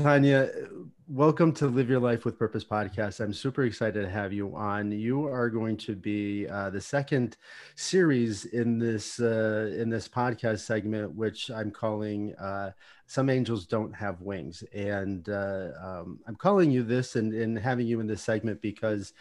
Tanya, welcome to Live Your Life with Purpose podcast. I'm super excited to have you on. You are going to be uh, the second series in this uh, in this podcast segment, which I'm calling uh, "Some Angels Don't Have Wings," and uh, um, I'm calling you this and, and having you in this segment because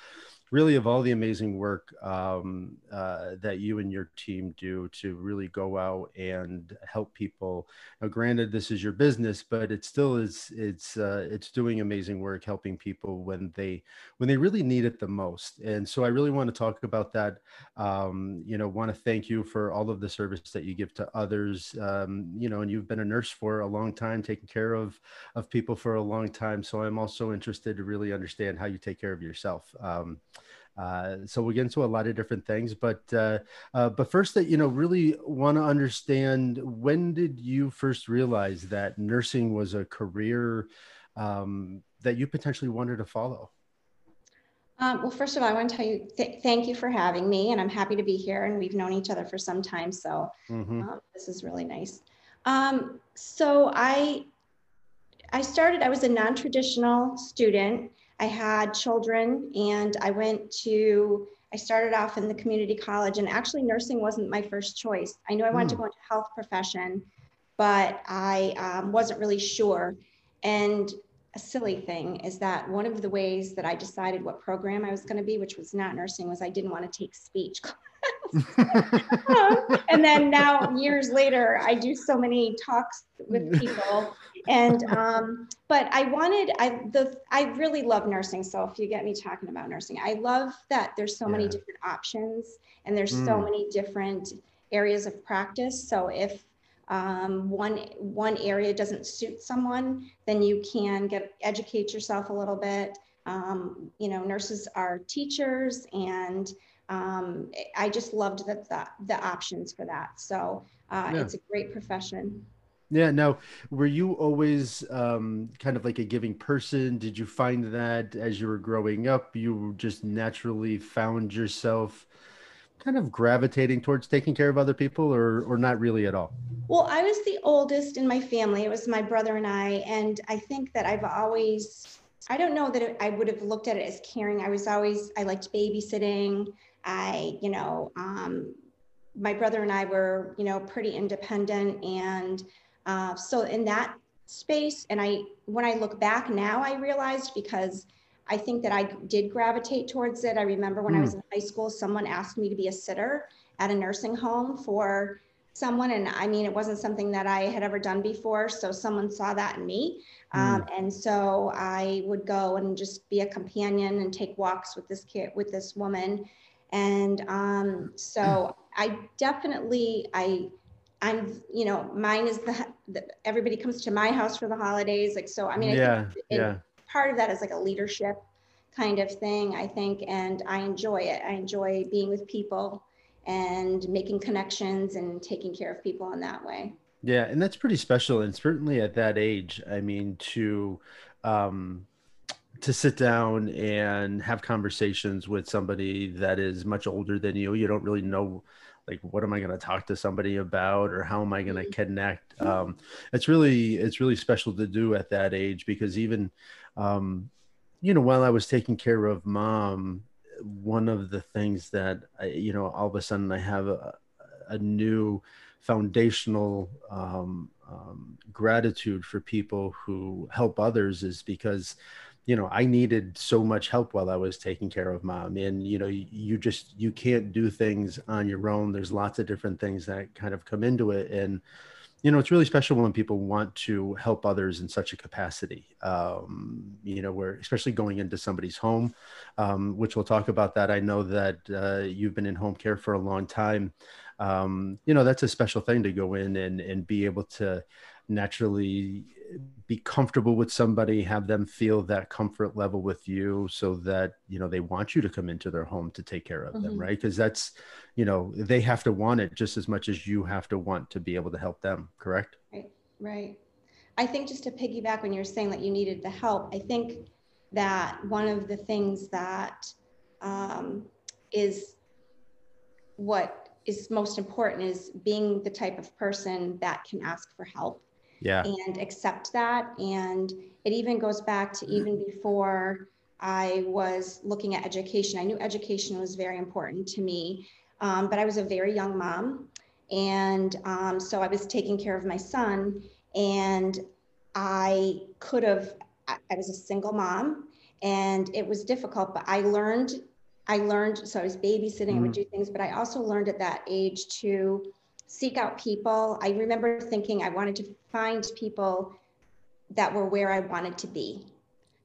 really of all the amazing work um, uh, that you and your team do to really go out and help people. Now, granted, this is your business, but it still is. It's uh, it's doing amazing work helping people when they when they really need it the most. And so, I really want to talk about that. Um, you know, want to thank you for all of the service that you give to others. Um, you know, and you've been a nurse for a long time, taking care of of people for a long time. So I'm also interested to really understand how you take care of yourself. Um, uh, so we'll get into a lot of different things, but uh, uh, but first, that you know, really want to understand when did you first realize that nursing was a career um, that you potentially wanted to follow? Um, well, first of all, I want to tell you th- thank you for having me, and I'm happy to be here. And we've known each other for some time, so mm-hmm. Um, this is really nice. Um, so I I started. I was a non-traditional student I had children and I went to, I started off in the community college and actually nursing wasn't my first choice. I knew I wanted mm. to hmm. go into health profession, but I um, wasn't really sure. And a silly thing is that one of the ways that I decided what program I was going to be, which was not nursing, was I didn't want to take speech and then now years later i do so many talks with people and um, but i wanted i the i really love nursing so if you get me talking about nursing i love that there's so yeah. many different options and there's mm. so many different areas of practice so if um, one one area doesn't suit someone then you can get educate yourself a little bit um, you know nurses are teachers and um, I just loved the, the, the options for that. So uh, yeah. it's a great profession. Yeah. Now, were you always um, kind of like a giving person? Did you find that as you were growing up, you just naturally found yourself kind of gravitating towards taking care of other people, or or not really at all? Well, I was the oldest in my family. It was my brother and I, and I think that I've always. I don't know that I would have looked at it as caring. I was always I liked babysitting. I, you know, um, my brother and I were, you know, pretty independent. And uh, so in that space, and I, when I look back now, I realized because I think that I did gravitate towards it. I remember when mm. I was hmm. in high school, someone asked me to be a sitter at a nursing home for someone. And I mean, it wasn't something that I had ever done before. So someone saw that in me. Mm. Um, and so I would go and just be a companion and take walks with this kid, with this woman. And um, so I definitely, I, I'm, you know, mine is the, the, everybody comes to my house for the holidays. Like, so, I mean, I yeah, yeah. part of that is like a leadership kind of thing, I think. And I enjoy it. I enjoy being with people and making connections and taking care of people in that way. Yeah. And that's pretty special. And certainly at that age, I mean, to, um, to sit down and have conversations with somebody that is much older than you you don't really know like what am i going to talk to somebody about or how am i going to mm-hmm. connect um, it's really it's really special to do at that age because even um, you know while i was taking care of mom one of the things that I, you know all of a sudden i have a, a new foundational um, um, gratitude for people who help others is because you know i needed so much help while i was taking care of mom and you know you just you can't do things on your own. There's lots of different things that kind of come into it and you know it's really special when people want to help others in such a capacity um, you know where especially going into somebody's home um, which we'll talk about that. I know that uh, you've been in home care for a long time. Um, you know that's a special thing to go in and and be able to naturally be comfortable with somebody have them feel that comfort level with you so that you know they want you to come into their home to take care of mm-hmm. them right? Because that's you know they have to want it just as much as you have to want to be able to help them correct? Right right. I think just to piggyback when you're saying that you needed the help i think that one of the things that um, is what is most important is being the type of person that can ask for help yeah. and accept that. And it even goes back to even before I was looking at education. I knew education was very important to me, um, but I was a very young mom. And um, so I was taking care of my son, and I could have, I, I was a single mom, and it was difficult, but I learned. I learned, so I was babysitting, I would do things, but I also learned at that age to seek out people. I remember thinking I wanted to find people that were where I wanted to be.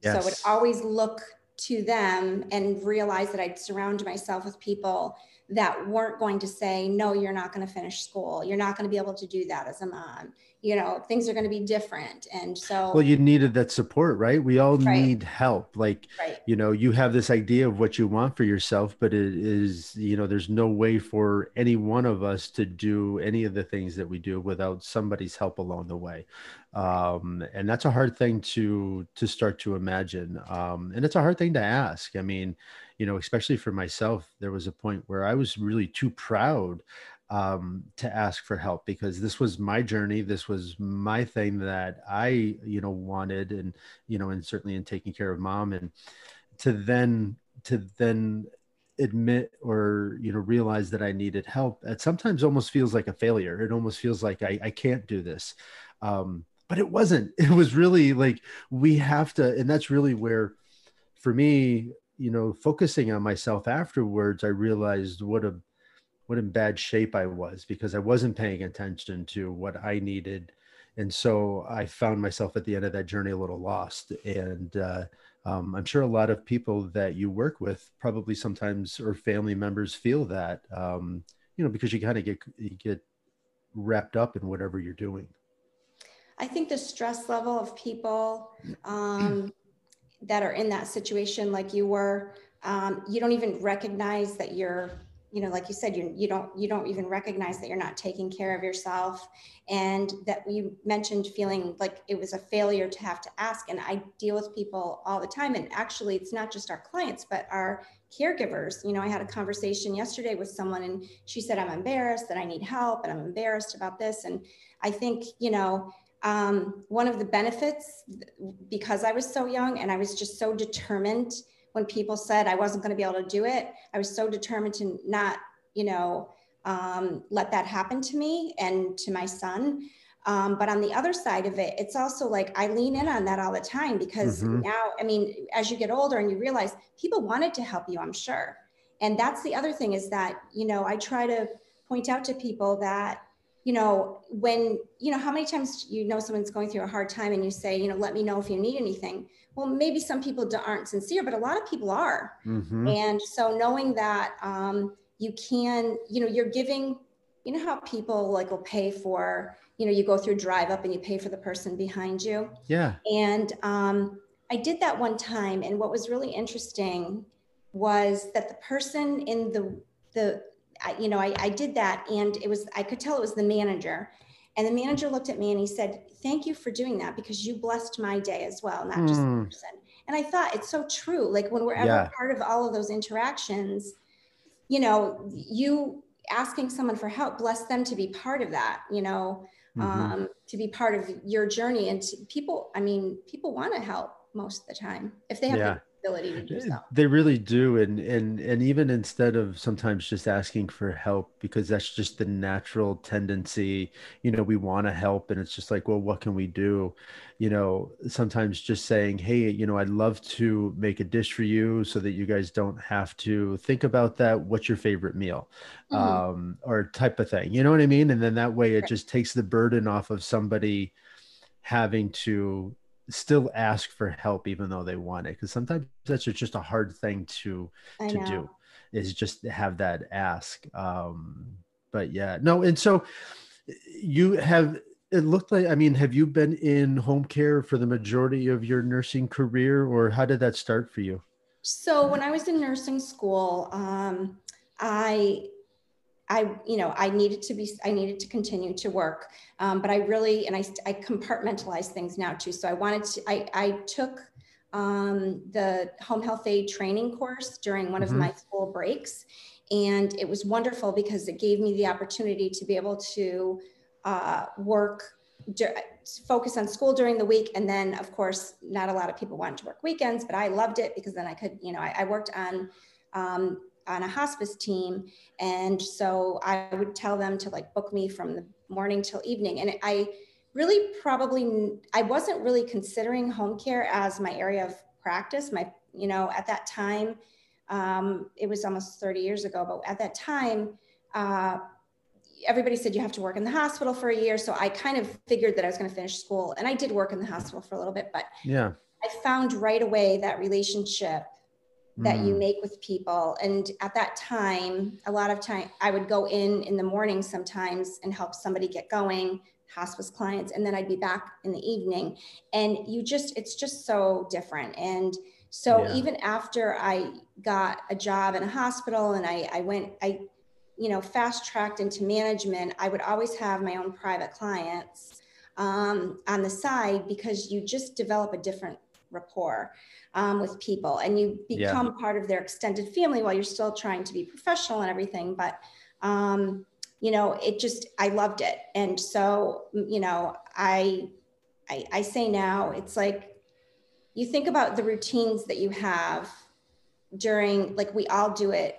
So I would always look to them and realize that I'd surround myself with people that weren't going to say, no, you're not going to finish school. You're not going to be able to do that as a mom. You know, things are going to be different. And so, Well, you needed that support, right? We all Right. need help. Like, right, you know, you have this idea of what you want for yourself, but it is, you know, there's no way for any one of us to do any of the things that we do without somebody's help along the way. Um, and that's a hard thing to to start to imagine. Um, and it's a hard thing to ask. I mean, you know, especially for myself, there was a point where I was really too proud um, to ask for help because this was my journey. This was my thing that I, you know, wanted, and you know, and certainly in taking care of mom, and to then to then admit or you know realize that I needed help. It sometimes almost feels like a failure. It almost feels like I, I can't do this. Um, but it wasn't. It was really like we have to, and that's really where, for me, you know, focusing on myself afterwards, I realized what a what in bad shape I was because I wasn't paying attention to what I needed. And so I found myself at the end of that journey a little lost. And uh, um, I'm sure a lot of people that you work with probably sometimes or family members feel that, um, you know, because you kind of get you get wrapped up in whatever you're doing. I think the stress level of people um, that are in that situation, like you were, um, you don't even recognize that you're, you know, like you said, you you don't you don't even recognize that you're not taking care of yourself, and that you mentioned feeling like it was a failure to have to ask. And I deal with people all the time, and actually, it's not just our clients, but our caregivers. You know, I had a conversation yesterday with someone, and she said, "I'm embarrassed that I need help, and I'm embarrassed about this." And I think, you know, um, one of the benefits because I was so young and I was just so determined when people said I wasn't going to be able to do it, I was so determined to not, you know, um, let that happen to me and to my son. Um, but on the other side of it, it's also like I lean in on that all the time because Mhm. now, I mean, as you get older and you realize people wanted to help you, I'm sure. And that's the other thing is that, you know, I try to point out to people that you know, when, you know, how many times you know someone's going through a hard time and you say, you know, let me know if you need anything. Well, maybe some people aren't sincere, but a lot of people are. Mhm. And so knowing that um, you can, you know, you're giving, you know, how people like will pay for, you know, you go through drive up and you pay for the person behind you. Yeah. And um, I did that one time. And what was really interesting was that the person in the, the, I, you know, I, I did that and it was, I could tell it was the manager. And the manager looked at me and he said, Thank you for doing that because you blessed my day as well, not just the Mm. person. And I thought it's so true. Like when we're ever Yeah. part of all of those interactions, you know, you asking someone for help, bless them to be part of that, you know, Mhm. um, to be part of your journey. And to, people, I mean, people want to help most of the time if they have Yeah. Ability to do so. They really do, and and and even instead of sometimes just asking for help, because that's just the natural tendency. You know, we want to help, and it's just like, well, what can we do? You know, sometimes just saying, hey, you know, I'd love to make a dish for you, so that you guys don't have to think about that. What's your favorite meal, Mhm. um, or type of thing. You know what I mean? And then that way, it Right. just takes the burden off of somebody having to still ask for help even though they want it because sometimes that's just a hard thing to I to know. do is just to have that ask um but yeah no and so you have it looked like i mean have you been in home care for the majority of your nursing career or how did that start for you So when I was in nursing school, um, I, I, you know, I needed to be, I needed to continue to work, um, but I really, and I, I compartmentalize things now too. So I wanted to, I, I took um, the home health aide training course during one Mhm. of my school breaks, and it was wonderful because it gave me the opportunity to be able to uh, work focus on school during the week. And then, of course, not a lot of people wanted to work weekends, but I loved it because then I could, you know, I, I worked on um, on a hospice team, and so I would tell them to like book me from the morning till evening, and I really probably I wasn't really considering home care as my area of practice. My, you know, at that time, um, it was almost 30 years ago, but at that time. Uh, everybody said you have to work in the hospital for a year. So I kind of figured that I was going to finish school. And I did work in the hospital for a little bit, but yeah, I found right away that relationship that mm. you make with people. And at that time, a lot of time I would go in in the morning sometimes and help somebody get going, hospice clients, and then I'd be back in the evening. And you just, it's just so different. And so yeah. even after I got a job in a hospital and I, I went, I you know, fast tracked into management, I would always have my own private clients um, on the side because you just develop a different rapport um, with people and you become yeah. part of their extended family while you're still trying to be professional and everything. But, um, you know, it just, I loved it. And so, you know, I, I, I say now it's like, you think about the routines that you have during, like we all do it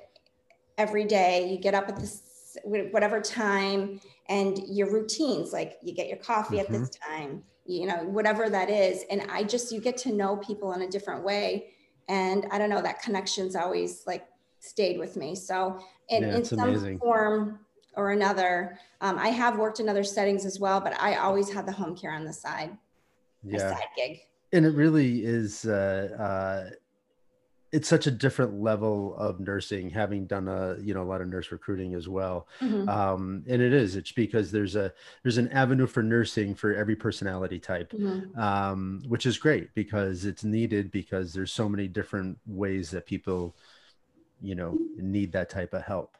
every day. You get up at this whatever time and your routines, like you get your coffee mm-hmm. at this mm-hmm. time, you know, whatever that is. And I just, you get to know people in a different way. And I don't know, that connection's always like stayed with me. So in, yeah, in some amazing. form or another, um, I have worked in other settings as well, but I always had the home care on the side, yeah. side gig. And it really is, uh, uh, it's such a different level of nursing having done a you know a lot of nurse recruiting as well mm-hmm. um, and it is it's because there's a there's an avenue for nursing for every personality type mm-hmm. um, which is great because it's needed because there's so many different ways that people you know need that type of help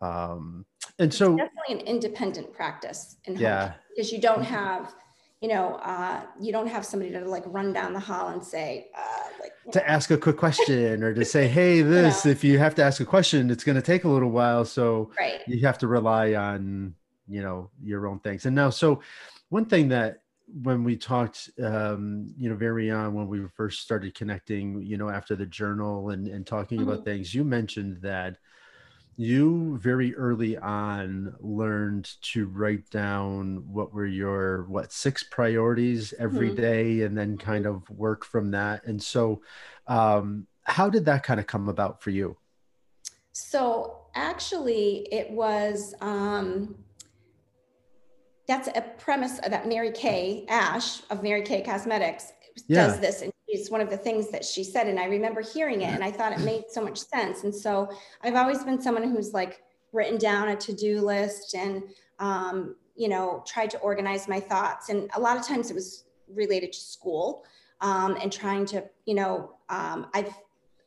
um, and so definitely an independent practice in yeah because you don't have you know, uh, you don't have somebody to like run down the hall and say, uh, like, to know. ask a quick question or to say, hey, this, you know. if you have to ask a question, it's going to take a little while. So right. you have to rely on, you know, your own things. And now, so one thing that when we talked, um, you know, very on when we first started connecting, you know, after the journal and, and talking mm-hmm. about things, you mentioned that you very early on learned to write down what were your what six priorities every mm-hmm. day, and then kind of work from that and so um, how did that kind of come about for you so actually it was um, that's a premise that mary kay ash of mary kay cosmetics yeah. does this and it's one of the things that she said and i remember hearing it and i thought it made so much sense and so i've always been someone who's like written down a to-do list and um, you know tried to organize my thoughts and a lot of times it was related to school um, and trying to you know um, i've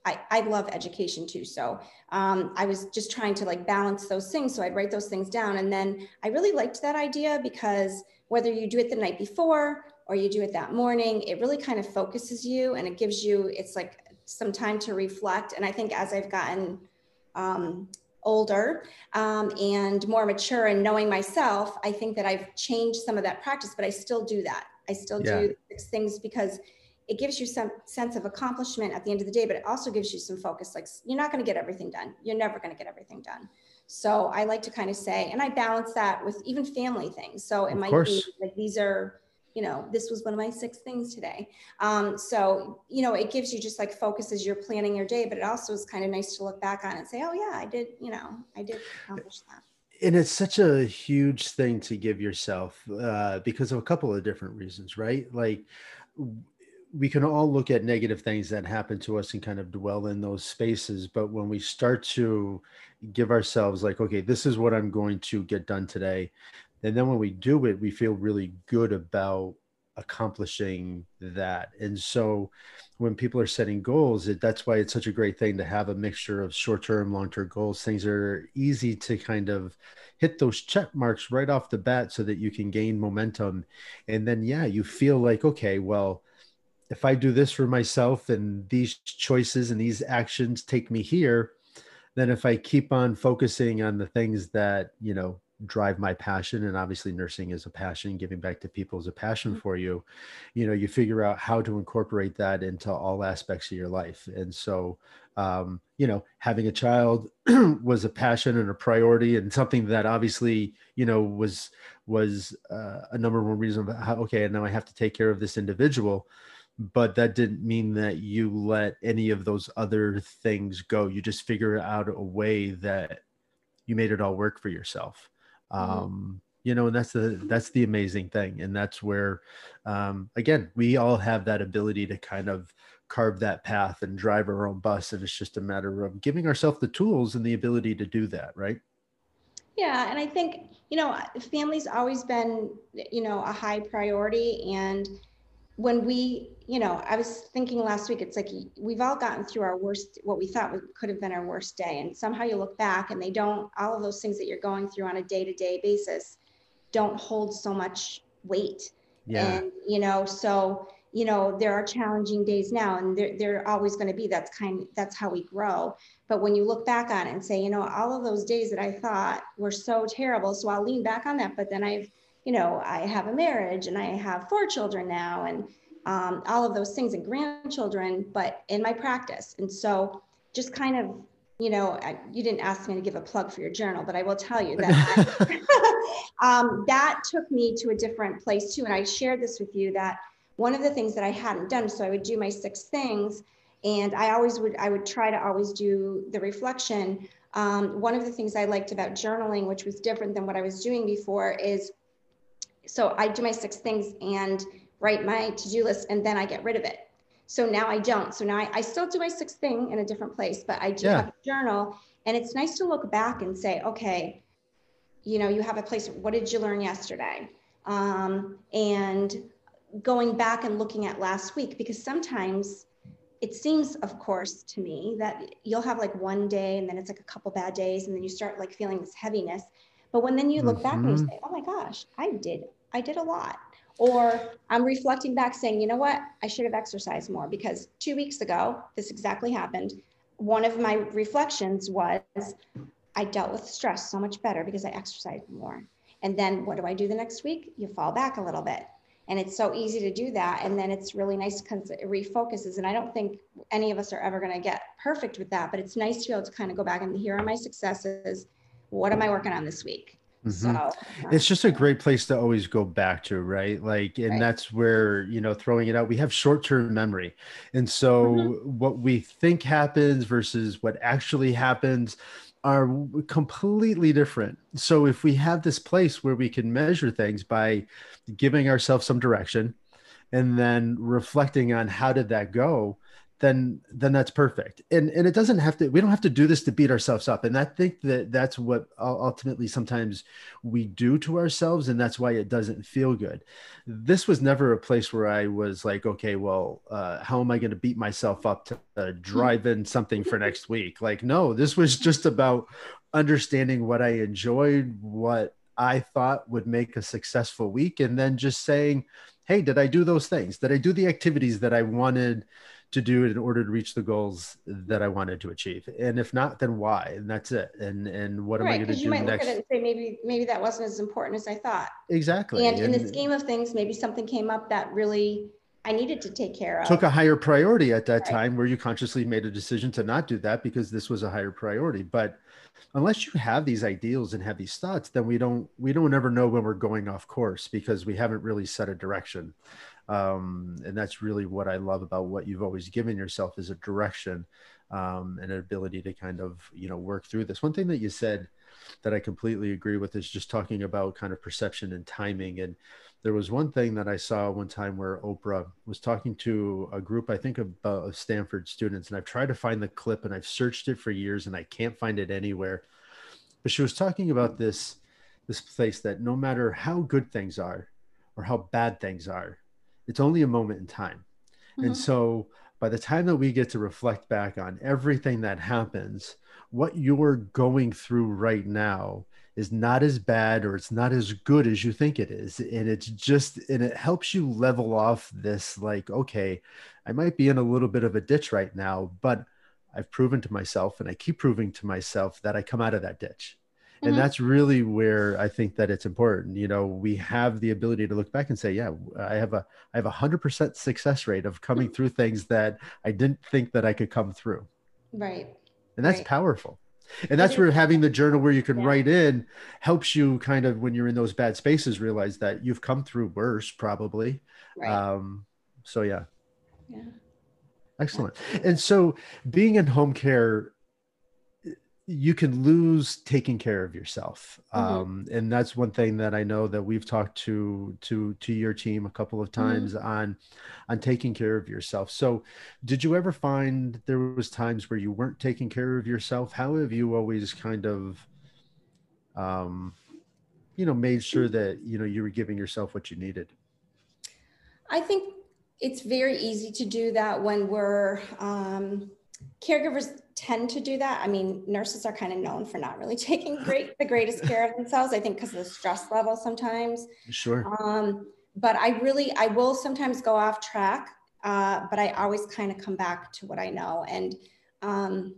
I, I love education too. So um, I was just trying to like balance those things. So I'd write those things down. And then I really liked that idea because whether you do it the night before or you do it that morning, it really kind of focuses you and it gives you, it's like some time to reflect. And I think as I've gotten um, older um, and more mature and knowing myself, I think that I've changed some of that practice, but I still do that. I still yeah. do things because it gives you some sense of accomplishment at the end of the day, but it also gives you some focus. Like you're not going to get everything done. You're never going to get everything done. So I like to kind of say, and I balance that with even family things. So it of might course. be like these are you know, this was one of my six things today. Um, so, you know, it gives you just like focus as you're planning your day, but it also is kind of nice to look back on and say, oh yeah, I did, you know, I did accomplish that. And it's such a huge thing to give yourself uh, because of a couple of different reasons, right? Like we can all look at negative things that happen to us and kind of dwell in those spaces. But when we start to give ourselves like, okay, this is what I'm going to get done today and then when we do it we feel really good about accomplishing that. And so when people are setting goals it, that's why it's such a great thing to have a mixture of short-term long-term goals. Things are easy to kind of hit those check marks right off the bat so that you can gain momentum. And then yeah you feel like okay well if i do this for myself and these choices and these actions take me here then if i keep on focusing on the things that you know drive my passion and obviously nursing is a passion giving back to people is a passion Mm-hmm. for you you know you figure out how to incorporate that into all aspects of your life and so um, you know having a child was a passion and a priority and something that obviously you know was was uh, a number one reason of how okay and now i have to take care of this individual but that didn't mean that you let any of those other things go you just figure out a way that you made it all work for yourself. Um you know and that's the that's the amazing thing. And that's where um again we all have that ability to kind of carve that path and drive our own bus. And it's just a matter of giving ourselves the tools and the ability to do that right? Yeah, and I think, you know, family's always been, you know, a high priority. And when we, you know, I was thinking last week, it's like we've all gotten through our worst, what we thought could have been our worst day. And somehow you look back and they don't, all of those things that you're going through on a day to day basis don't hold so much weight. yeah And, you know, so, you know, there are challenging days now and they're, they're always going to be, that's kind, that's how we grow. But when you look back on it and say, you know, all of those days that I thought were so terrible, so I'll lean back on that. But then I've, you know, I have a marriage and I have four children now and um, all of those things and grandchildren, but in my practice. And so just kind of, you know, I, you didn't ask me to give a plug for your journal, but I will tell you that um, that took me to a different place too. And I shared this with you that one of the things that I hadn't done, so I would do my six things and I always would, I would try to always do the reflection. Um, one of the things I liked about journaling, which was different than what I was doing before is, so I do my six things and write my to-do list and then I get rid of it. So now I don't. So now I, I still do my sixth thing in a different place, but I do Yeah. have a journal and it's nice to look back and say, okay, you know, you have a place, what did you learn yesterday? Um, and going back and looking at last week, because sometimes it seems, of course, to me that you'll have like one day and then it's like a couple bad days and then you start like feeling this heaviness. But when then you look back and you Mhm. say, oh my gosh, I did, I did a lot. Or I'm reflecting back saying, you know what, I should have exercised more because two weeks ago, this exactly happened. One of my reflections was I dealt with stress so much better because I exercised more. And then what do I do the next week? You fall back a little bit. And it's so easy to do that. And then it's really nice because it refocuses. And I don't think any of us are ever going to get perfect with that, but it's nice to be able to kind of go back and here are my successes. What am I working on this week? Mhm. So it's just a great place to always go back to right like and Right. that's where you know throwing it out we have short-term memory and so Mm-hmm. what we think happens versus what actually happens are completely different so if we have this place where we can measure things by giving ourselves some direction and then reflecting on how did that go then then that's perfect. And and it doesn't have to we don't have to do this to beat ourselves up. And i think that that's what ultimately sometimes we do to ourselves and that's why it doesn't feel good. This was never a place where i was like okay well uh, how am i going to beat myself up to uh, drive in something for next week? Like no this was just about understanding what i enjoyed what i thought would make a successful week and then just saying hey did i do those things? Did i do the activities that i wanted to do it in order to reach the goals that I wanted to achieve. And if not, then why? And that's it. And and what am I going to do might look at it and say maybe maybe that wasn't as important as I thought. Exactly. And in the scheme of things, maybe something came up that really I needed to take care of. took a higher priority at that Right. time where you consciously made a decision to not do that because this was a higher priority. But unless you have these ideals and have these thoughts, then we don't we don't ever know when we're going off course because we haven't really set a direction. Um, and that's really what I love about what you've always given yourself is a direction um, and an ability to kind of you know work through this. One thing that you said that I completely agree with is just talking about kind of perception and timing. And there was one thing that I saw one time where Oprah was talking to a group, I think of, uh, of Stanford students, and I've tried to find the clip and I've searched it for years and I can't find it anywhere. But she was talking about this this place that no matter how good things are or how bad things are, it's only a moment in time. Mhm. And so by the time that we get to reflect back on everything that happens, what you're going through right now is not as bad or it's not as good as you think it is. And it's just, and it helps you level off this like, okay, I might be in a little bit of a ditch right now, but I've proven to myself and I keep proving to myself that I come out of that ditch. And that's really where i think that it's important you know we have the ability to look back and say yeah i have a i have a hundred percent success rate of coming mm-hmm. through things that i didn't think that i could come through. Right. And that's right. powerful. And that's where having the journal where you can yeah. write in helps you kind of when you're in those bad spaces realize that you've come through worse probably. Right. um so yeah. Yeah. Excellent. And so being in home care you can lose taking care of yourself mm-hmm. um, and that's one thing that i know that we've talked to to to your team a couple of mm-hmm. times mm-hmm. on on taking care of yourself so did you ever find there was times where you weren't taking care of yourself how have you always kind of um you know made sure that you know you were giving yourself what you needed i think it's very easy to do that when we're um caregivers tend to do that. I mean, nurses are kind of known for not really taking great the greatest care of themselves. I think because of the stress level sometimes. Sure. Um, but I really, I will sometimes go off track, uh, but I always kind of come back to what I know. And um,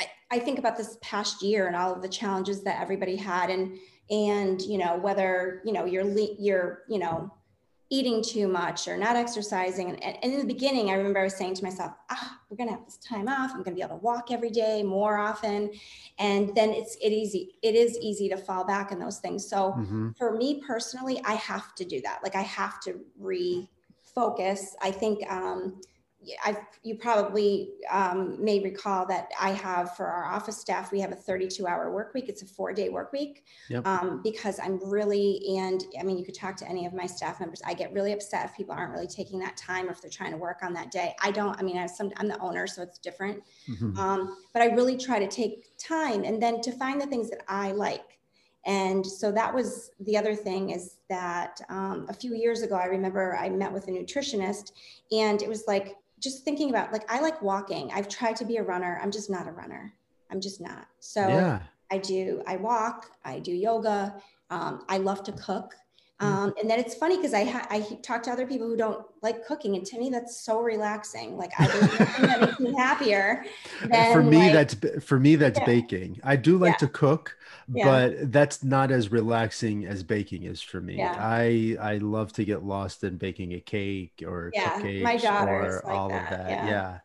I, I think about this past year and all of the challenges that everybody had, and and you know whether you know you're you're you know eating too much or not exercising. And, and, in the beginning, I remember I was saying to myself, ah, we're going to have this time off. I'm going to be able to walk every day more often. And then it's it easy. It is easy to fall back in those things. So mm-hmm. for me personally, I have to do that. Like I have to refocus. I think, um, I've, you probably um, may recall that I have for our office staff, we have a 32 hour work week. It's a four day work week yep. um, because I'm really, and I mean, you could talk to any of my staff members. I get really upset if people aren't really taking that time or if they're trying to work on that day. I don't, I mean, I some, I'm the owner, so it's different. Mm-hmm. Um, but I really try to take time and then to find the things that I like. And so that was the other thing is that um, a few years ago, I remember I met with a nutritionist and it was like, just thinking about like I like walking. I've tried to be a runner. I'm just not a runner. I'm just not. So yeah. I do. I walk. I do yoga. Um, I love to cook. Mm-hmm. Um, and then it's funny because I ha- I talk to other people who don't like cooking, and to me that's so relaxing. Like I that makes me happier. for me, like, that's for me that's yeah. baking. I do like yeah. to cook, yeah. but that's not as relaxing as baking is for me. I I love to get lost in baking a cake or yeah, my daughter or like all that. of that. Yeah.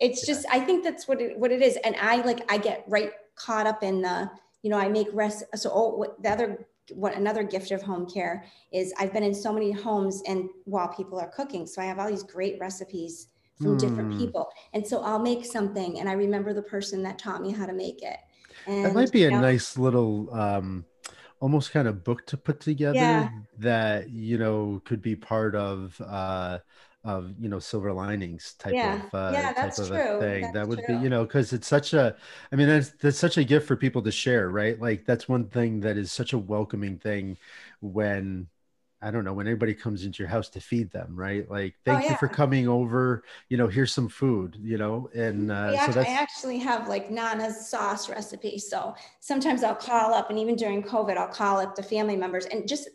It's just I think that's what it what it is, and I like I get right caught up in the you know I make rest. So oh, the other what another gift of home care is I've been in so many homes and while people are cooking, so I have all these great recipes from mm. different hmm. people. And so I'll make something and I remember the person that taught me how to make it. And, that might be a know, nice little um almost kind of book to put together yeah. that you know could be part of uh of you know silver linings type yeah. of uh, yeah, type of true. thing. That's that would true. be you know because it's such a, I mean that's that's such a gift for people to share, right? Like that's one thing that is such a welcoming thing when I don't know, when anybody comes into your house to feed them, right? Like, oh, thank oh, yeah. you for coming over. You know, here's some food, you know, and uh, so that's... I actually have like Nana's sauce recipe. So sometimes I'll call up, and even during COVID, I'll call up the family members, and just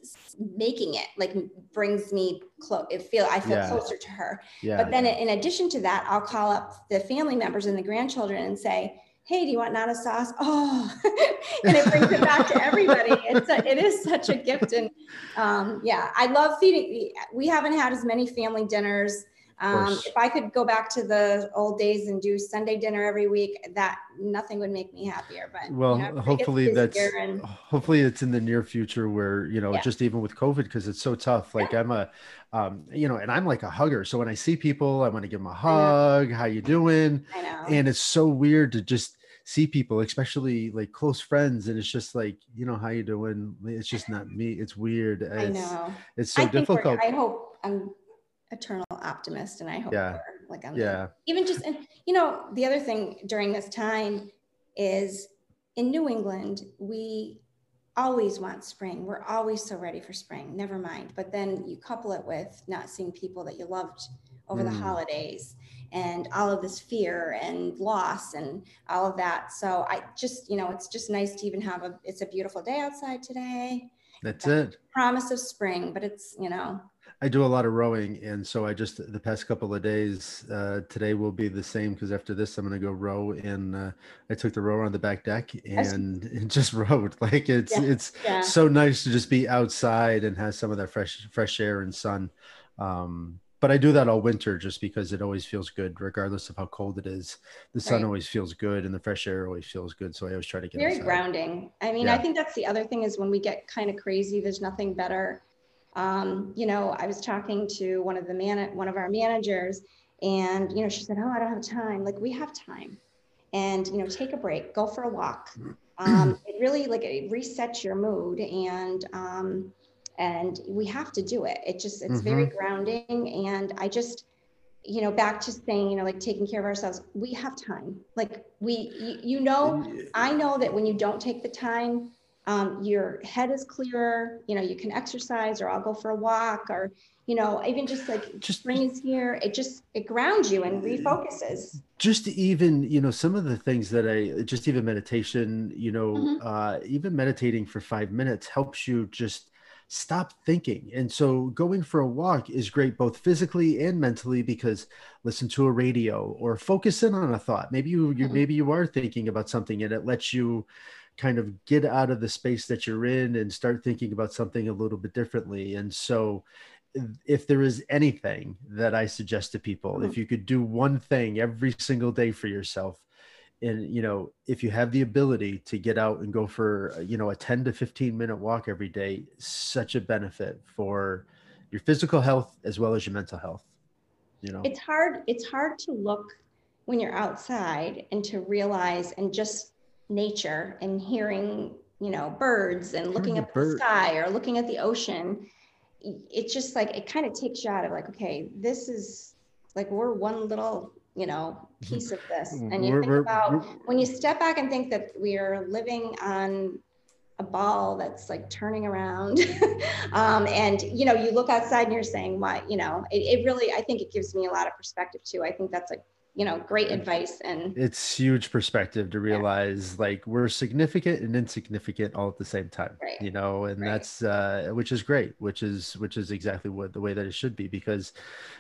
making it like brings me close. It feel I feel yeah. closer to her. Yeah. But then in addition to that, I'll call up the family members and the grandchildren and say, hey, do you want nana sauce? Oh, and it brings it back to everybody. It's a, it is such a gift. And um, yeah, I love feeding. We haven't had as many family dinners. Um, if I could go back to the old days and do Sunday dinner every week, that nothing would make me happier. But well, you know, hopefully that's and, hopefully it's in the near future where you know yeah. just even with COVID because it's so tough. Like yeah. I'm a, um, you know, and I'm like a hugger. So when I see people, I want to give them a hug. How you doing? I know. And it's so weird to just see people, especially like close friends, and it's just like, you know, how you doing? It's just not me. It's weird. It's, I know. It's so difficult. I hope I'm eternal optimist, and I hope yeah. like I'm yeah. Even just and you know the other thing during this time is in New England we always want spring. We're always so ready for spring. Never mind. But then you couple it with not seeing people that you loved over mm. the holidays and all of this fear and loss and all of that. So I just, you know, it's just nice to even have a, it's a beautiful day outside today. That's it. Promise of spring, but it's, you know, I do a lot of rowing, and so I just the past couple of days. Uh, today will be the same because after this, I'm going to go row. And uh, I took the rower on the back deck and, and just rowed. Like it's yeah. it's yeah. so nice to just be outside and have some of that fresh fresh air and sun. Um, but I do that all winter just because it always feels good, regardless of how cold it is. The sun right. always feels good, and the fresh air always feels good. So I always try to get very outside. grounding. I mean, yeah. I think that's the other thing is when we get kind of crazy. There's nothing better um, you know, I was talking to one of the man, one of our managers, and you know, she said, "Oh, I don't have time." Like we have time, and you know, take a break, go for a walk. Um, it really like it resets your mood, and um, and we have to do it. It just it's mm-hmm. very grounding, and I just you know back to saying you know like taking care of ourselves we have time like we you, you know i know that when you don't take the time um, your head is clearer you know you can exercise or i'll go for a walk or you know even just like just spring is here it just it grounds you and refocuses just even you know some of the things that i just even meditation you know mm-hmm. uh, even meditating for five minutes helps you just stop thinking and so going for a walk is great both physically and mentally because listen to a radio or focus in on a thought maybe you, you mm-hmm. maybe you are thinking about something and it lets you kind of get out of the space that you're in and start thinking about something a little bit differently. And so, if there is anything that I suggest to people, mm-hmm. if you could do one thing every single day for yourself, and you know, if you have the ability to get out and go for uh, you know a 10 to 15 minute walk every day, such a benefit for your physical health as well as your mental health. You know, it's hard. It's hard to look when you're outside and to realize and just nature and hearing you know birds and looking up the sky or looking at the ocean it's just like it kind of takes you out of like okay this is like we're one little you know piece of this and you we're, think we're, about we're, when you step back and think that we are living on a ball that's like turning around um, and you know you look outside and you're saying what you know it, it really i think it gives me a lot of perspective too i think that's like you know great advice and it's huge perspective to realize yeah. like we're significant and insignificant all at the same time right. you know and right. that's uh which is great which is which is exactly what the way that it should be because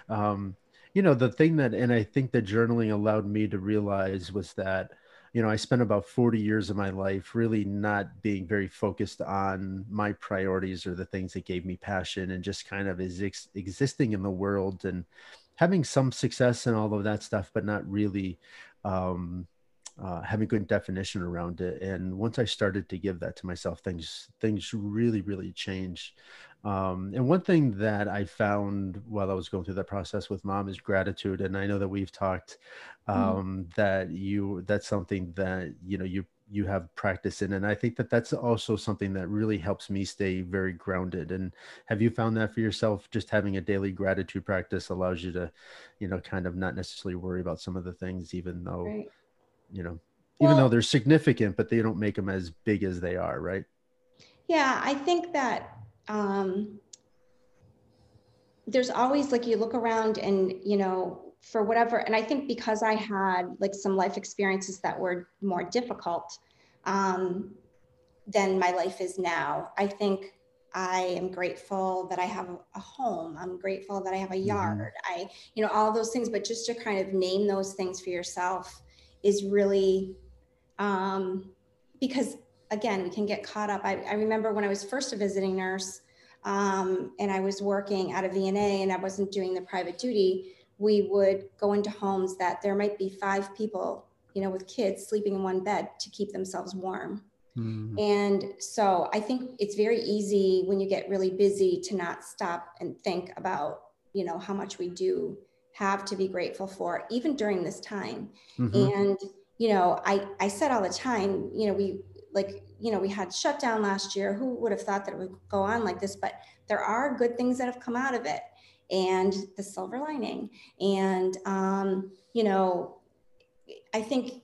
um you know the thing that and i think that journaling allowed me to realize was that you know i spent about 40 years of my life really not being very focused on my priorities or the things that gave me passion and just kind of is ex- existing in the world and having some success and all of that stuff, but not really um, uh, having good definition around it. And once I started to give that to myself, things things really really changed. Um, and one thing that I found while I was going through that process with mom is gratitude. And I know that we've talked mm-hmm. um, mm. that you that's something that you know you you have practice in and i think that that's also something that really helps me stay very grounded and have you found that for yourself just having a daily gratitude practice allows you to you know kind of not necessarily worry about some of the things even though right. You know even well, though they're significant but they don't make them as big as they are right yeah i think that um there's always like you look around and you know for whatever and i think because i had like some life experiences that were more difficult um, than my life is now i think i am grateful that i have a home i'm grateful that i have a mm-hmm. yard mm-hmm. i you know all those things but just to kind of name those things for yourself is really um, because again we can get caught up I, I remember when i was first a visiting nurse um, and i was working at a vna and i wasn't doing the private duty we would go into homes that there might be five people, you know, with kids sleeping in one bed to keep themselves warm. Mm. And so I think it's very easy when you get really busy to not stop and think about, you know, how much we do have to be grateful for, even during this time. Mm-hmm. And, you know, I, I said all the time, you know, we like, you know, we had shutdown last year. Who would have thought that it would go on like this? But there are good things that have come out of it and the silver lining. And, um, you know, I think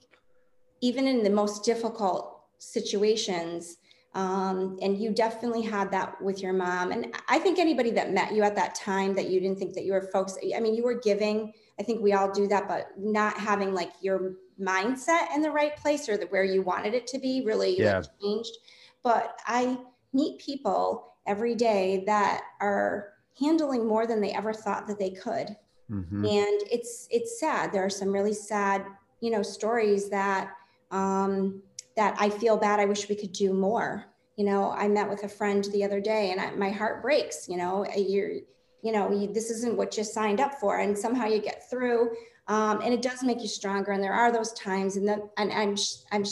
even in the most difficult situations, um, and you definitely had that with your mom. And I think anybody that met you at that time that you didn't think that you were folks, I mean, you were giving. I think we all do that, but not having like your mindset in the right place or the, where you wanted it to be really yeah. like, changed. But I meet people every day that are handling more than they ever thought that they could. Mm-hmm. And it's it's sad. There are some really sad, you know, stories that um, that I feel bad. I wish we could do more. You know, I met with a friend the other day, and I, my heart breaks. You know, you're, you know, you, this isn't what you signed up for, and somehow you get through, um, and it does make you stronger. And there are those times, and then, and I'm, I'm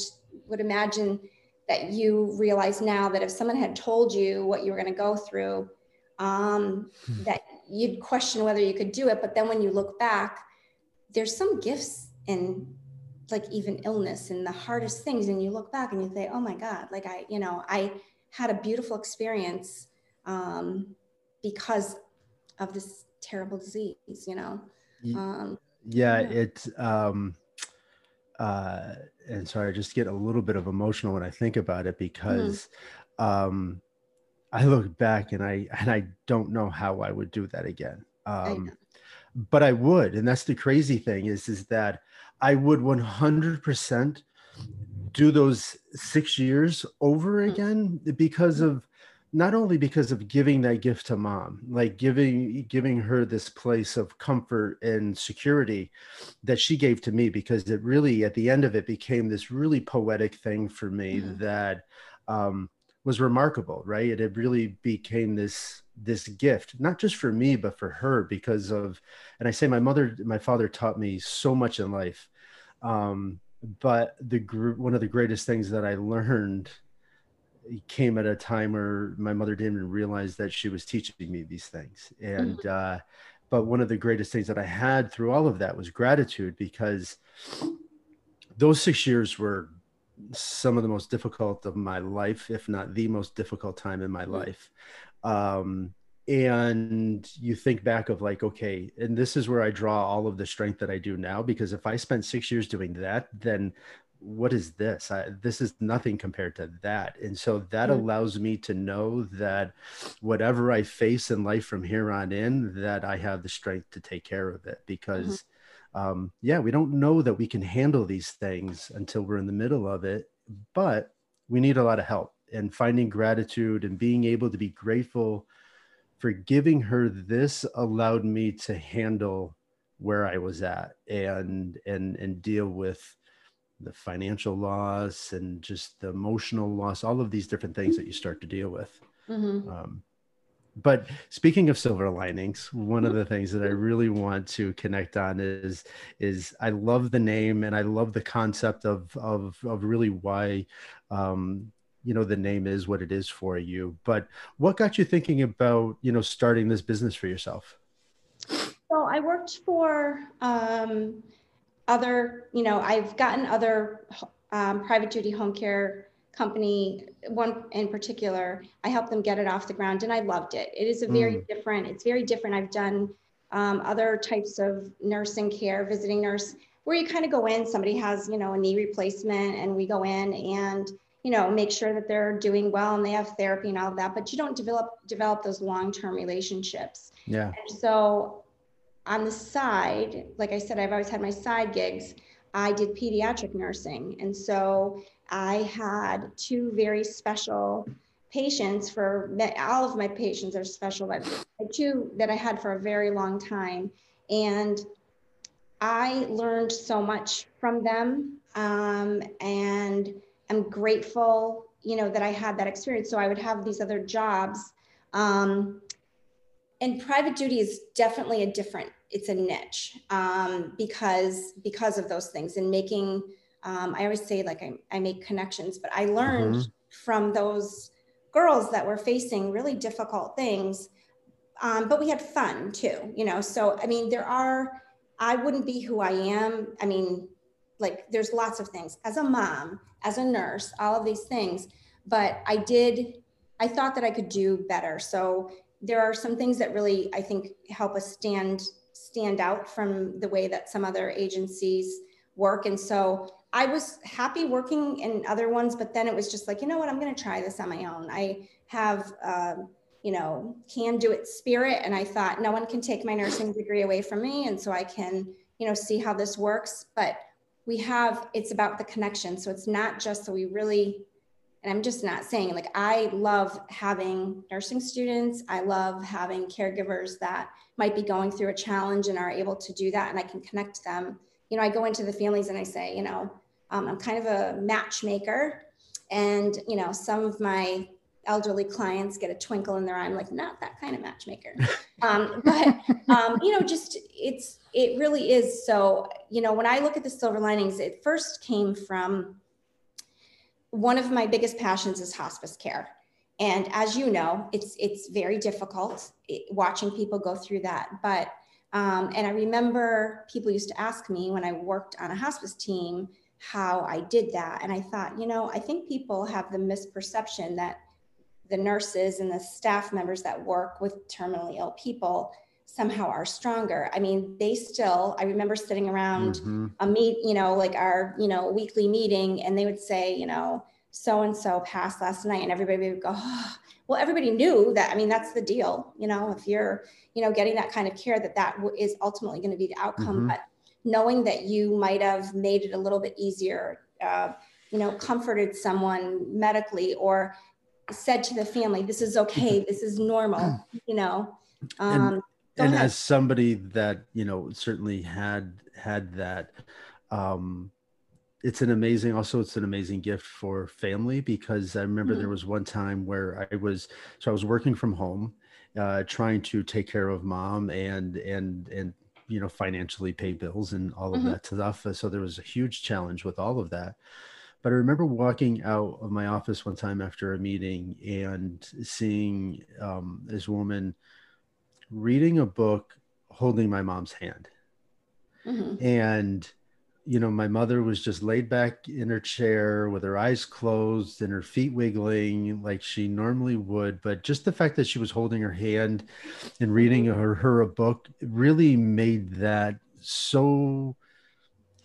would imagine that you realize now that if someone had told you what you were going to go through, um, hmm. that you'd question whether you could do it. But then when you look back, there's some gifts in like even illness and the hardest things and you look back and you say oh my god like i you know i had a beautiful experience um, because of this terrible disease you know um, yeah, yeah. it um uh and sorry i just get a little bit of emotional when i think about it because mm-hmm. um i look back and i and i don't know how i would do that again um I but i would and that's the crazy thing is is that I would 100% do those six years over hmm. again because of not only because of giving that gift to mom like giving giving her this place of comfort and security that she gave to me because it really at the end of it became this really poetic thing for me mm-hmm. that um, was remarkable right it, it really became this this gift not just for me but for her because of and i say my mother my father taught me so much in life um, but the group one of the greatest things that i learned came at a time where my mother didn't even realize that she was teaching me these things and mm-hmm. uh, but one of the greatest things that i had through all of that was gratitude because those six years were some of the most difficult of my life if not the most difficult time in my mm-hmm. life um, and you think back of like okay and this is where i draw all of the strength that i do now because if i spent six years doing that then what is this I, this is nothing compared to that and so that mm-hmm. allows me to know that whatever i face in life from here on in that i have the strength to take care of it because mm-hmm. um, yeah we don't know that we can handle these things until we're in the middle of it but we need a lot of help and finding gratitude and being able to be grateful for giving her this allowed me to handle where I was at and and and deal with the financial loss and just the emotional loss, all of these different things that you start to deal with. Mm-hmm. Um, but speaking of silver linings, one of the things that I really want to connect on is is I love the name and I love the concept of of of really why um, you know the name is what it is for you but what got you thinking about you know starting this business for yourself? So i worked for um, other you know i've gotten other um, private duty home care company one in particular. I helped them get it off the ground and i loved it. It is a very mm. different it's very different. I've done um, other types of nursing care visiting nurse where you kind of go in somebody has you know a knee replacement and we go in and you know make sure that they're doing well and they have therapy and all of that but you don't develop develop those long-term relationships. Yeah. And so on the side like i said i've always had my side gigs. I did pediatric nursing. And so i had two very special patients for all of my patients are special but two that i had for a very long time. And i learned so much from them um, and am grateful, you know, that I had that experience. So I would have these other jobs. Um, and private duty is definitely a different, it's a niche um, because because of those things and making. Um, I always say like I, I make connections, but I learned mm-hmm. from those girls that were facing really difficult things. Um, but we had fun too, you know. So I mean, there are. I wouldn't be who I am. I mean, like there's lots of things as a mom as a nurse all of these things. But i did i thought that i could do better. So there are some things that really i think help us stand stand out from the way that some other agencies work. And so i was happy working in other ones but then it was just like you know what? I'm going to try this on my own. I have uh, you know can do it spirit and i thought no one can take my nursing degree away from me and so i can you know see how this works. But we have it's about the connection so it's not just so we really and I'm just not saying like I love having nursing students. I love having caregivers that might be going through a challenge and are able to do that, and I can connect them. You know, I go into the families and I say, you know, um, I'm kind of a matchmaker, and you know, some of my elderly clients get a twinkle in their eye. I'm like, not that kind of matchmaker. Um, but um, you know, just it's it really is. So you know, when I look at the silver linings, it first came from one of my biggest passions is hospice care. And as you know, it's it's very difficult watching people go through that. But um, and I remember people used to ask me when I worked on a hospice team how I did that, and I thought, you know, I think people have the misperception that the nurses and the staff members that work with terminally ill people somehow are stronger. I mean, they still, I remember sitting around mm-hmm. a meet, you know, like our, you know, weekly meeting and they would say, you know, so and so passed last night and everybody would go, oh. well, everybody knew that. I mean, that's the deal, you know, if you're, you know, getting that kind of care that that is ultimately going to be the outcome, mm-hmm. but knowing that you might have made it a little bit easier, uh, you know, comforted someone medically or said to the family, this is okay, this is normal, you know, um, and as somebody that you know certainly had had that um it's an amazing also it's an amazing gift for family because i remember mm-hmm. there was one time where i was so i was working from home uh trying to take care of mom and and and you know financially pay bills and all of mm-hmm. that stuff. So there was a huge challenge with all of that but i remember walking out of my office one time after a meeting and seeing um, this woman reading a book holding my mom's hand. Mm-hmm. And, you know, my mother was just laid back in her chair with her eyes closed and her feet wiggling like she normally would. But just the fact that she was holding her hand and reading mm-hmm. her, her a book really made that so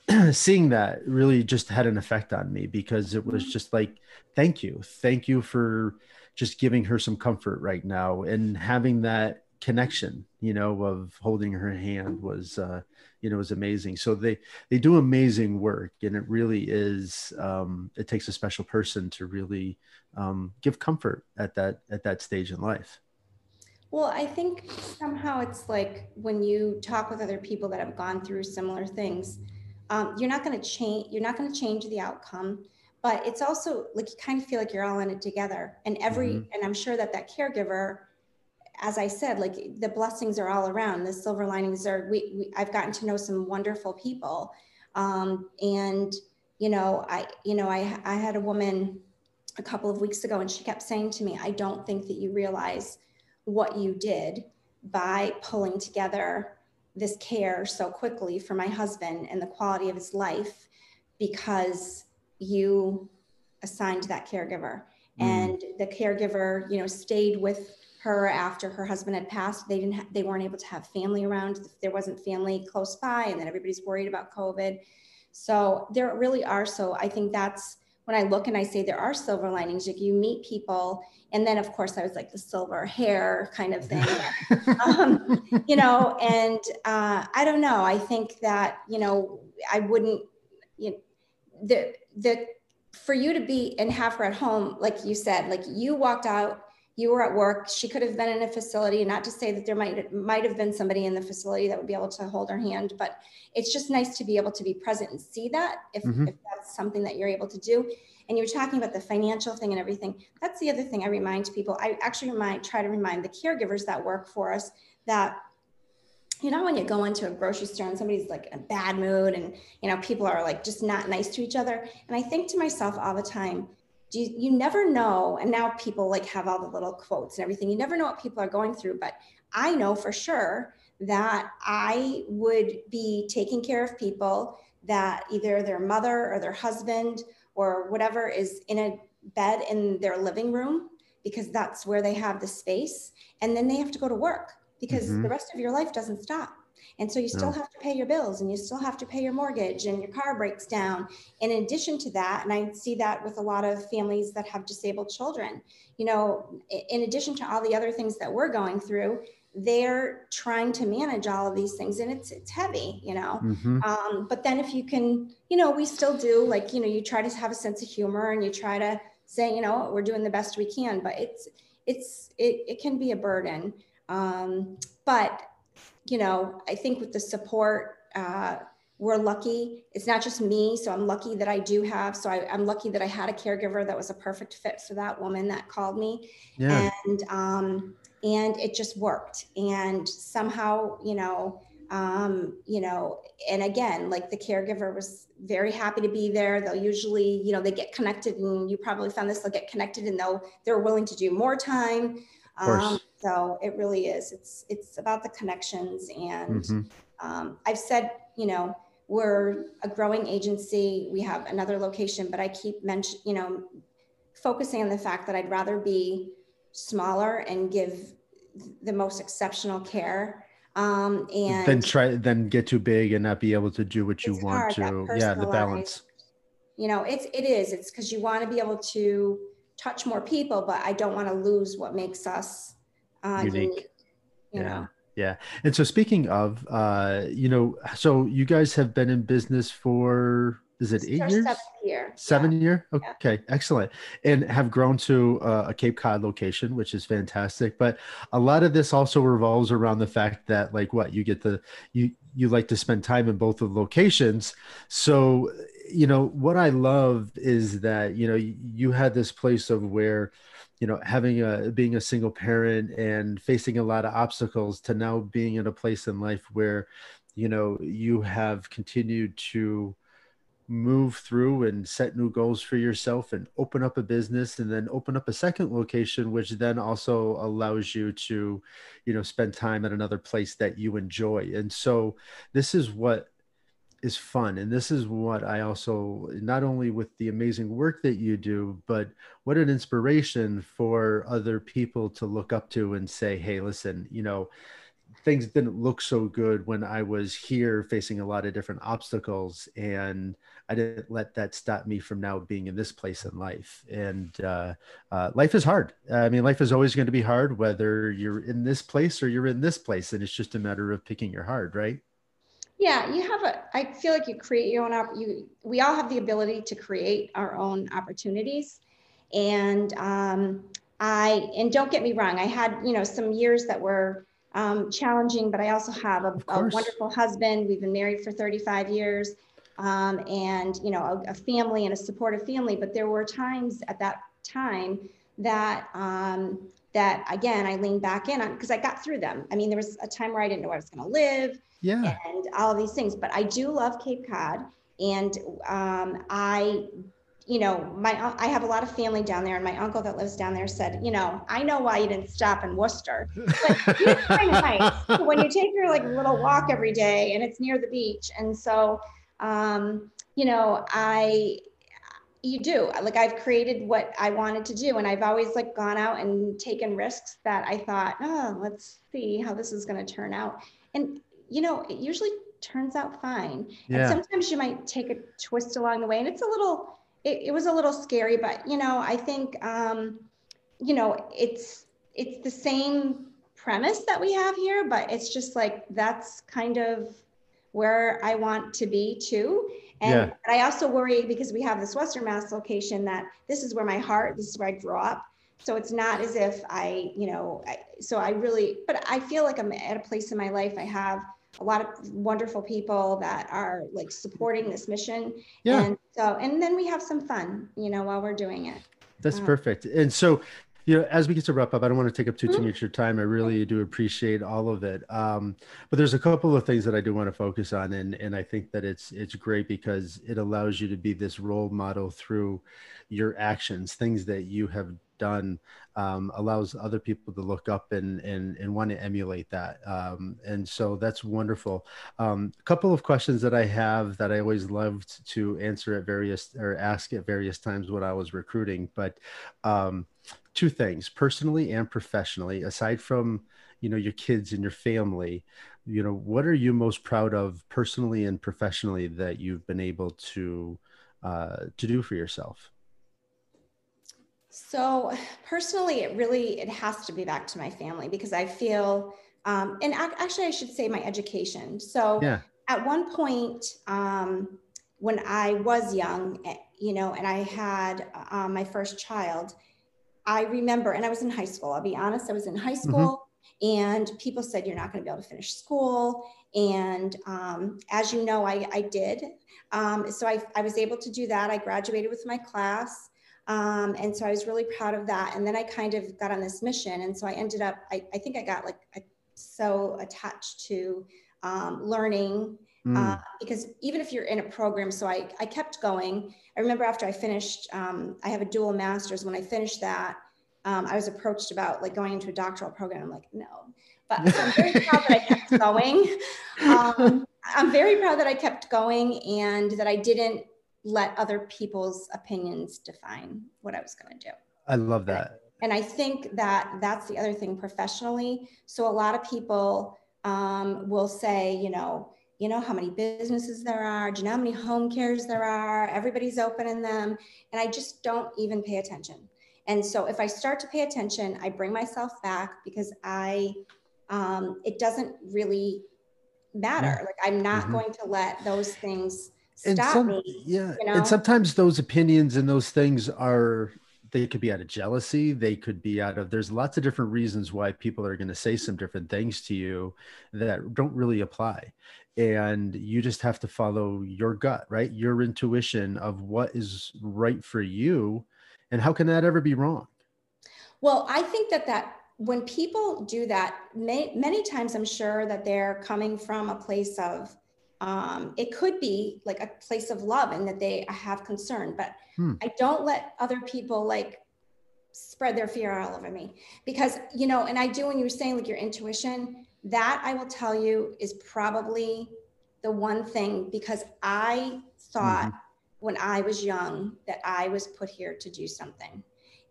seeing that really just had an effect on me because it was mm-hmm. just like thank you. Thank you for just giving her some comfort right now. And having that connection you know of holding her hand was uh you know was amazing. So they they do amazing work and it really is um it takes a special person to really um give comfort at that at that stage in life. Well i think somehow it's like when you talk with other people that have gone through similar things um, you're not going to change you're not going to change the outcome but it's also like you kind of feel like you're all in it together and every mm-hmm. and i'm sure that that caregiver as I said, like the blessings are all around. The silver linings are. We, we I've gotten to know some wonderful people, um, and you know, I you know, I I had a woman a couple of weeks ago, and she kept saying to me, "I don't think that you realize what you did by pulling together this care so quickly for my husband and the quality of his life, because you assigned that caregiver." Mm. And the caregiver, you know, stayed with her after her husband had passed. They didn't, ha- they weren't able to have family around. There wasn't family close by, and then everybody's worried about COVID. So there really are. So I think that's when I look and I say there are silver linings. Like you meet people, and then of course I was like the silver hair kind of thing, um, you know. And uh, I don't know. I think that you know I wouldn't. You know, the the for you to be and have her at home, like you said, like you walked out you were at work. She could have been in a facility not to say that there might might have been somebody in the facility that would be able to hold her hand but it's just nice to be able to be present and see that if, mm-hmm. if that's something that you're able to do. And you're talking about the financial thing and everything. That's the other thing i remind people. I actually remind try to remind the caregivers that work for us that you know when you go into a grocery store and somebody's like in a bad mood and you know people are like just not nice to each other. And i think to myself all the time you, you never know and now people like have all the little quotes and everything you never know what people are going through but i know for sure that i would be taking care of people that either their mother or their husband or whatever is in a bed in their living room because that's where they have the space and then they have to go to work because mm-hmm. the rest of your life doesn't stop and so you still have to pay your bills and you still have to pay your mortgage and your car breaks down. And in addition to that, and I see that with a lot of families that have disabled children, you know, in addition to all the other things that we're going through, they're trying to manage all of these things and it's it's heavy you know mm-hmm. um, but then if you can you know we still do like you know you try to have a sense of humor and you try to say you know, we're doing the best we can, but it's, it's, it, it can be a burden. Um, but, you know, I think with the support, uh, we're lucky. It's not just me. So I'm lucky that I do have. So I, am lucky that I had a caregiver that was a perfect fit for that woman that called me. Yeah. And, um, and it just worked. And somehow, you know, um, you know, and again, like the caregiver was very happy to be there. They'll usually, you know, they get connected and you probably found this, they'll get connected and they'll, they're willing to do more time. Um, so it really is, it's, it's about the connections. And mm-hmm. um, I've said, you know, we're a growing agency. We have another location, but I keep mention, you know, focusing on the fact that I'd rather be smaller and give the most exceptional care um, and then try then get too big and not be able to do what you want hard, to yeah the balance you know it's it is it's because you want to be able to touch more people but i don't want to lose what makes us uh, unique, unique yeah know? yeah and so speaking of uh you know so you guys have been in business for is it eight years? Seven year. Seven yeah. year. Okay, yeah. excellent. And have grown to uh, a Cape Cod location, which is fantastic. But a lot of this also revolves around the fact that, like, what you get the you you like to spend time in both of the locations. So, you know, what I love is that you know you, had this place of where you know having a being a single parent and facing a lot of obstacles to now being in a place in life where you know you have continued to move through and set new goals for yourself and open up a business and then open up a second location which then also allows you to you know spend time at another place that you enjoy. And so this is what is fun and this is what i also not only with the amazing work that you do but what an inspiration for other people to look up to and say hey listen you know things didn't look so good when I was here facing a lot of different obstacles. And I didn't let that stop me from now being in this place in life. And uh, uh, life is hard. I mean, life is always going to be hard, whether you're in this place or you're in this place. And it's just a matter of picking your heart, right? Yeah, you have a. I feel like you create your own. Op- you, we all have the ability to create our own opportunities, and um, I. And don't get me wrong. I had you know some years that were um, challenging, but I also have a, a, wonderful husband. We've been married for 35 years um, and, you know, a, a, family and a supportive family. But there were times at that time that, um, that again, I leaned back in on because I got through them. I mean, there was a time where I didn't know where I was going to live yeah. and all of these things, but I do love Cape Cod. And um, I you know, my I have a lot of family down there, and my uncle that lives down there said, you know, I know why you didn't stop in Worcester, but kind of nice when you take your like little walk every day, and it's near the beach, and so, um, you know, I you do like I've created what I wanted to do, and I've always like gone out and taken risks that I thought, oh, let's see how this is going to turn out, and you know, it usually turns out fine. Yeah. And sometimes you might take a twist along the way, and it's a little it, it was a little scary, but you know, I think um, you know, it's it's the same premise that we have here, but it's just like that's kind of where I want to be too. And yeah. I also worry because we have this Western Mass location that this is where my heart, this is where I grew up. So it's not as if I, you know, I, so I really, but I feel like I'm at a place in my life I have a lot of wonderful people that are like supporting this mission. Yeah. And so, and then we have some fun, you know, while we're doing it. That's uh, perfect. And so, you know, as we get to wrap up, I don't want to take up too, too mm-hmm. much of your time. I really do appreciate all of it. Um, but there's a couple of things that I do want to focus on, and and I think that it's it's great because it allows you to be this role model through your actions, things that you have done um, allows other people to look up and and, and want to emulate that. Um, and so that's wonderful. Um, a couple of questions that i have that i always loved to answer at various or ask at various times when i was recruiting but um, two things personally and professionally aside from you know your kids and your family you know what are you most proud of personally and professionally that you've been able to uh, to do for yourself so personally, it really it has to be back to my family because I feel, um, and actually, I should say my education. So yeah. at one point, um, when I was young, eh, you know, and I had um, my first child, I remember, and I was in high school. I'll be honest, I was in high mm-hmm. school, mm-hmm. and people said you're not going to be able to finish school. And um, as you know, I, I did. Um, so I, I was able to do that. I graduated with my class. Um, and so I was really proud of that. And then I kind of got on this mission. And so I ended up, I, I think I got like a, so attached to um, learning mm. uh, because even if you're in a program, so I, I kept going. I remember after I finished, um, I have a dual master's. When I finished that, um, I was approached about like going into a doctoral program. I'm like, no, but so I'm very proud that I kept going. Um, I'm very proud that I kept going and that I didn't let other people's opinions define what I was going to do. I love that. And I think that that's the other thing professionally. So a lot of people um, will say, you know, you know how many businesses there are do you know how many home cares there are everybody's opening them and i just don't even pay attention and so if i start to pay attention i bring myself back because i um, it doesn't really matter like i'm not mm-hmm. going to let those things stop some, me yeah you know? and sometimes those opinions and those things are they could be out of jealousy they could be out of there's lots of different reasons why people are going to say some different things to you that don't really apply. And you just have to follow your gut right? Your intuition of what is right for you and how can that ever be wrong? Well i think that that when people do that may, many times i'm sure that they're coming from a place of um, it could be like a place of love and that they have concern but hmm. i don't let other people like spread their fear all over me because you know and i do when you were saying like your intuition that i will tell you is probably the one thing because i thought mm-hmm. when i was young that i was put here to do something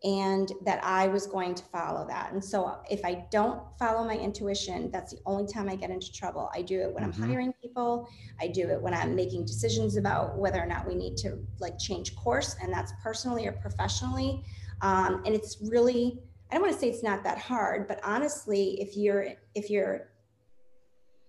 and that I was going to follow that. And so if I don't follow my intuition, that's the only time I get into trouble. I do it when mm-hmm. I'm hiring people. I do it when I'm making decisions about whether or not we need to like change course, and that's personally or professionally. Um, and it's really, I don't want to say it's not that hard, but honestly, if you're if you're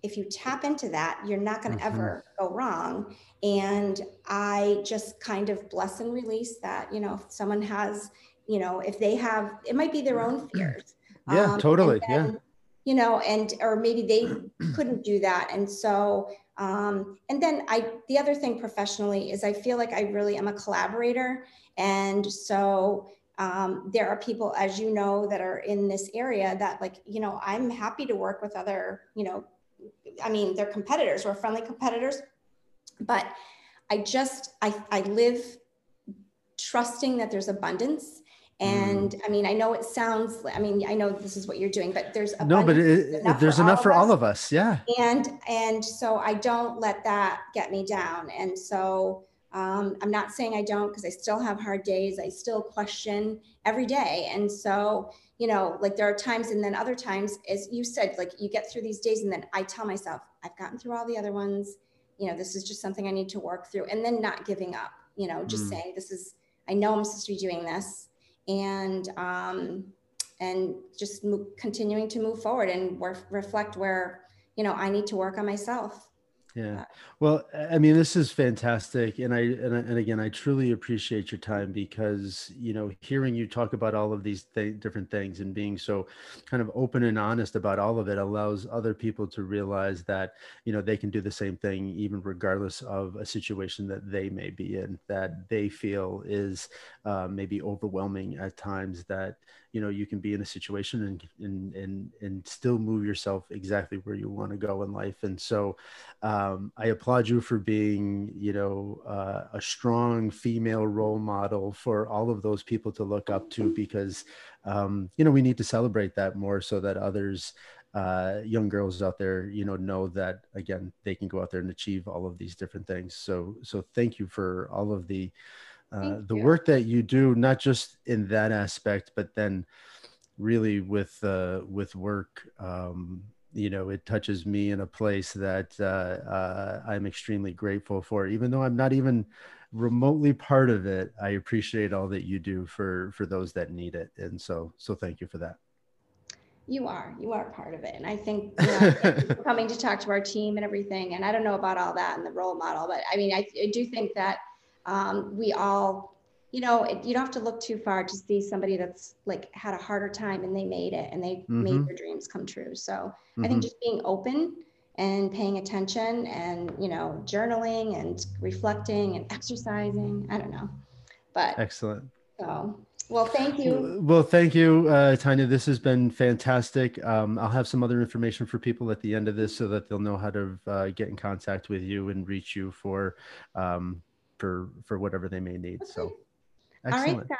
if you tap into that, you're not going to mm-hmm. ever go wrong. And I just kind of bless and release that. You know, if someone has you know if they have it might be their own fears. yeah um, totally then, yeah. you know and or maybe they couldn't do that. And so um, and then i the other thing professionally is i feel like i really am a collaborator. And so um, there are people as you know that are in this area that like you know i'm happy to work with other you know i mean they're competitors we're friendly competitors. But i just i, I live trusting that there's abundance and mm. I mean, I know it sounds, I mean, I know this is what you're doing, but there's no, but it, enough there's for enough for all of us. Yeah. And, and so I don't let that get me down. And so um, I'm not saying I don't, because I still have hard days. I still question every day. And so, you know, like there are times and then other times, as you said, like you get through these days and then I tell myself, I've gotten through all the other ones. You know, this is just something I need to work through. And then not giving up, you know, just mm. saying, this is, I know I'm supposed to be doing this and um, and just continuing to move forward and reflect where you know I need to work on myself yeah. well i mean this is fantastic and i and, and again i truly appreciate your time because you know hearing you talk about all of these th- different things and being so kind of open and honest about all of it allows other people to realize that you know they can do the same thing even regardless of a situation that they may be in that they feel is uh, maybe overwhelming at times that you know you can be in a situation and and and, and still move yourself exactly where you want to go in life. And so um, i applaud you for being you know uh, a strong female role model for all of those people to look up to because um, you know we need to celebrate that more so that others uh, young girls out there, you know, know that again they can go out there and achieve all of these different things. So, so thank you for all of the uh, the work that you do, not just in that aspect, but then really with uh, with work. Um, you know, it touches me in a place that uh, uh, I'm extremely grateful for, even though I'm not even remotely part of it. I appreciate all that you do for for those that need it, and so so thank you for that you are you are part of it and i think you know, coming to talk to our team and everything and i don't know about all that and the role model but i mean i, I do think that um, we all, you know, it, you don't have to look too far to see somebody that's like had a harder time and they made it and they made Mhm. their dreams come true. So I Mhm. think just being open and paying attention and, you know, journaling and reflecting and exercising. I don't know. But Excellent. so, well, thank you. Well, thank you, uh, Tanya. This has been fantastic. Um, I'll have some other information for people at the end of this so that they'll know how to uh, get in contact with you and reach you for um, for for whatever they may need. So, All right, excellent.